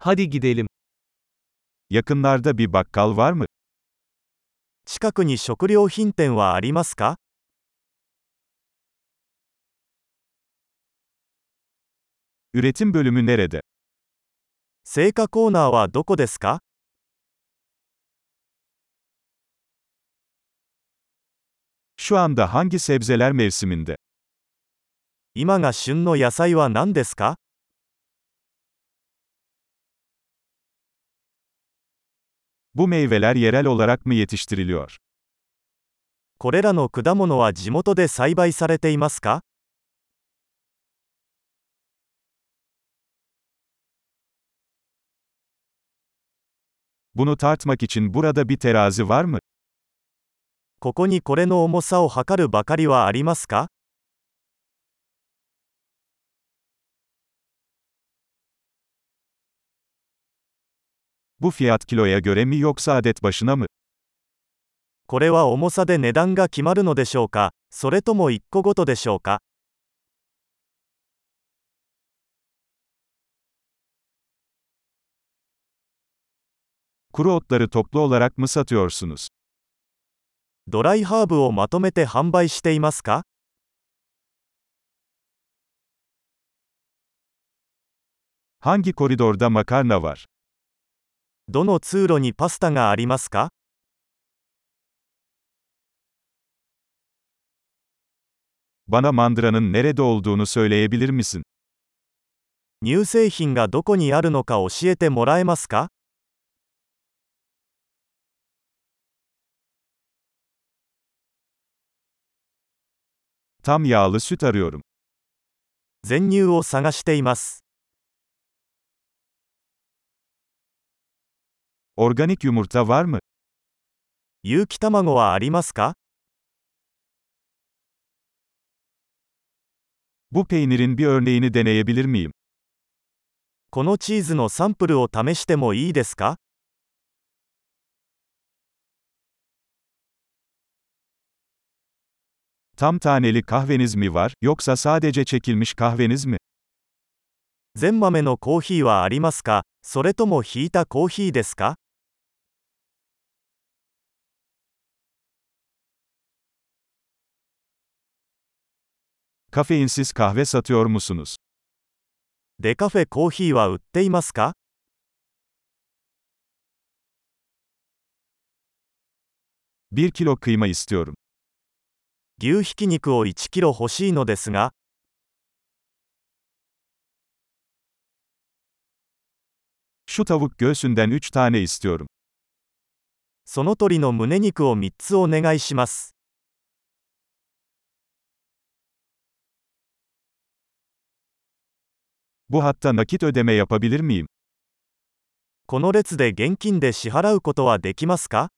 Hadi gidelim. Yakınlarda bir bakkal var mı? 近くに食料品店はありますか Üretim bölümü nerede? 成果コーナーはどこですか Şu anda hangi sebzeler mevsiminde? 今が旬の野菜は何ですか Bu meyveler yerel olarak mı yetiştiriliyor? これらの果物は地元で栽培されていますか Bunu tartmak için burada bir terazi var mı? ここにこれの重さを測るばかりはありますか Bu fiyat kiloya göre mi yoksa adet başına mı? これは重さで値段が決まるのでしょうかそれとも1個ごとでしょうか Kuru otları toplu olarak mı satıyorsunuz? ドライハーブをまとめて販売していますか Hangi koridorda makarna var? どの通路にパスタがありますか Bana mandıranın nerede olduğunu söyleyebilir misin? 乳製品がどこにあるのか教えてもらえますか Tam yağlı süt arıyorum. 全乳を探しています。Organik yumurta var mı? 有機卵はありますか Bu peynirin bir örneğini deneyebilir miyim? このチーズのサンプルを試してもいいですか Tam taneli kahveniz mi var, yoksa sadece çekilmiş kahveniz mi? 全豆のコーヒーはありますかそれともひいたコーヒーですか Kafeinsiz kahve satıyor musunuz? デカフェコーヒーは売っていますか1 kilo kıyma istiyorum. 牛ひき肉を1キロ欲しいのですが、Şu tavuk göğsünden 3 tane istiyorum. その鳥の胸肉を3つお願いします。Bu hatta nakit ödeme yapabilir miyim? この列で現金で支払うことはできますか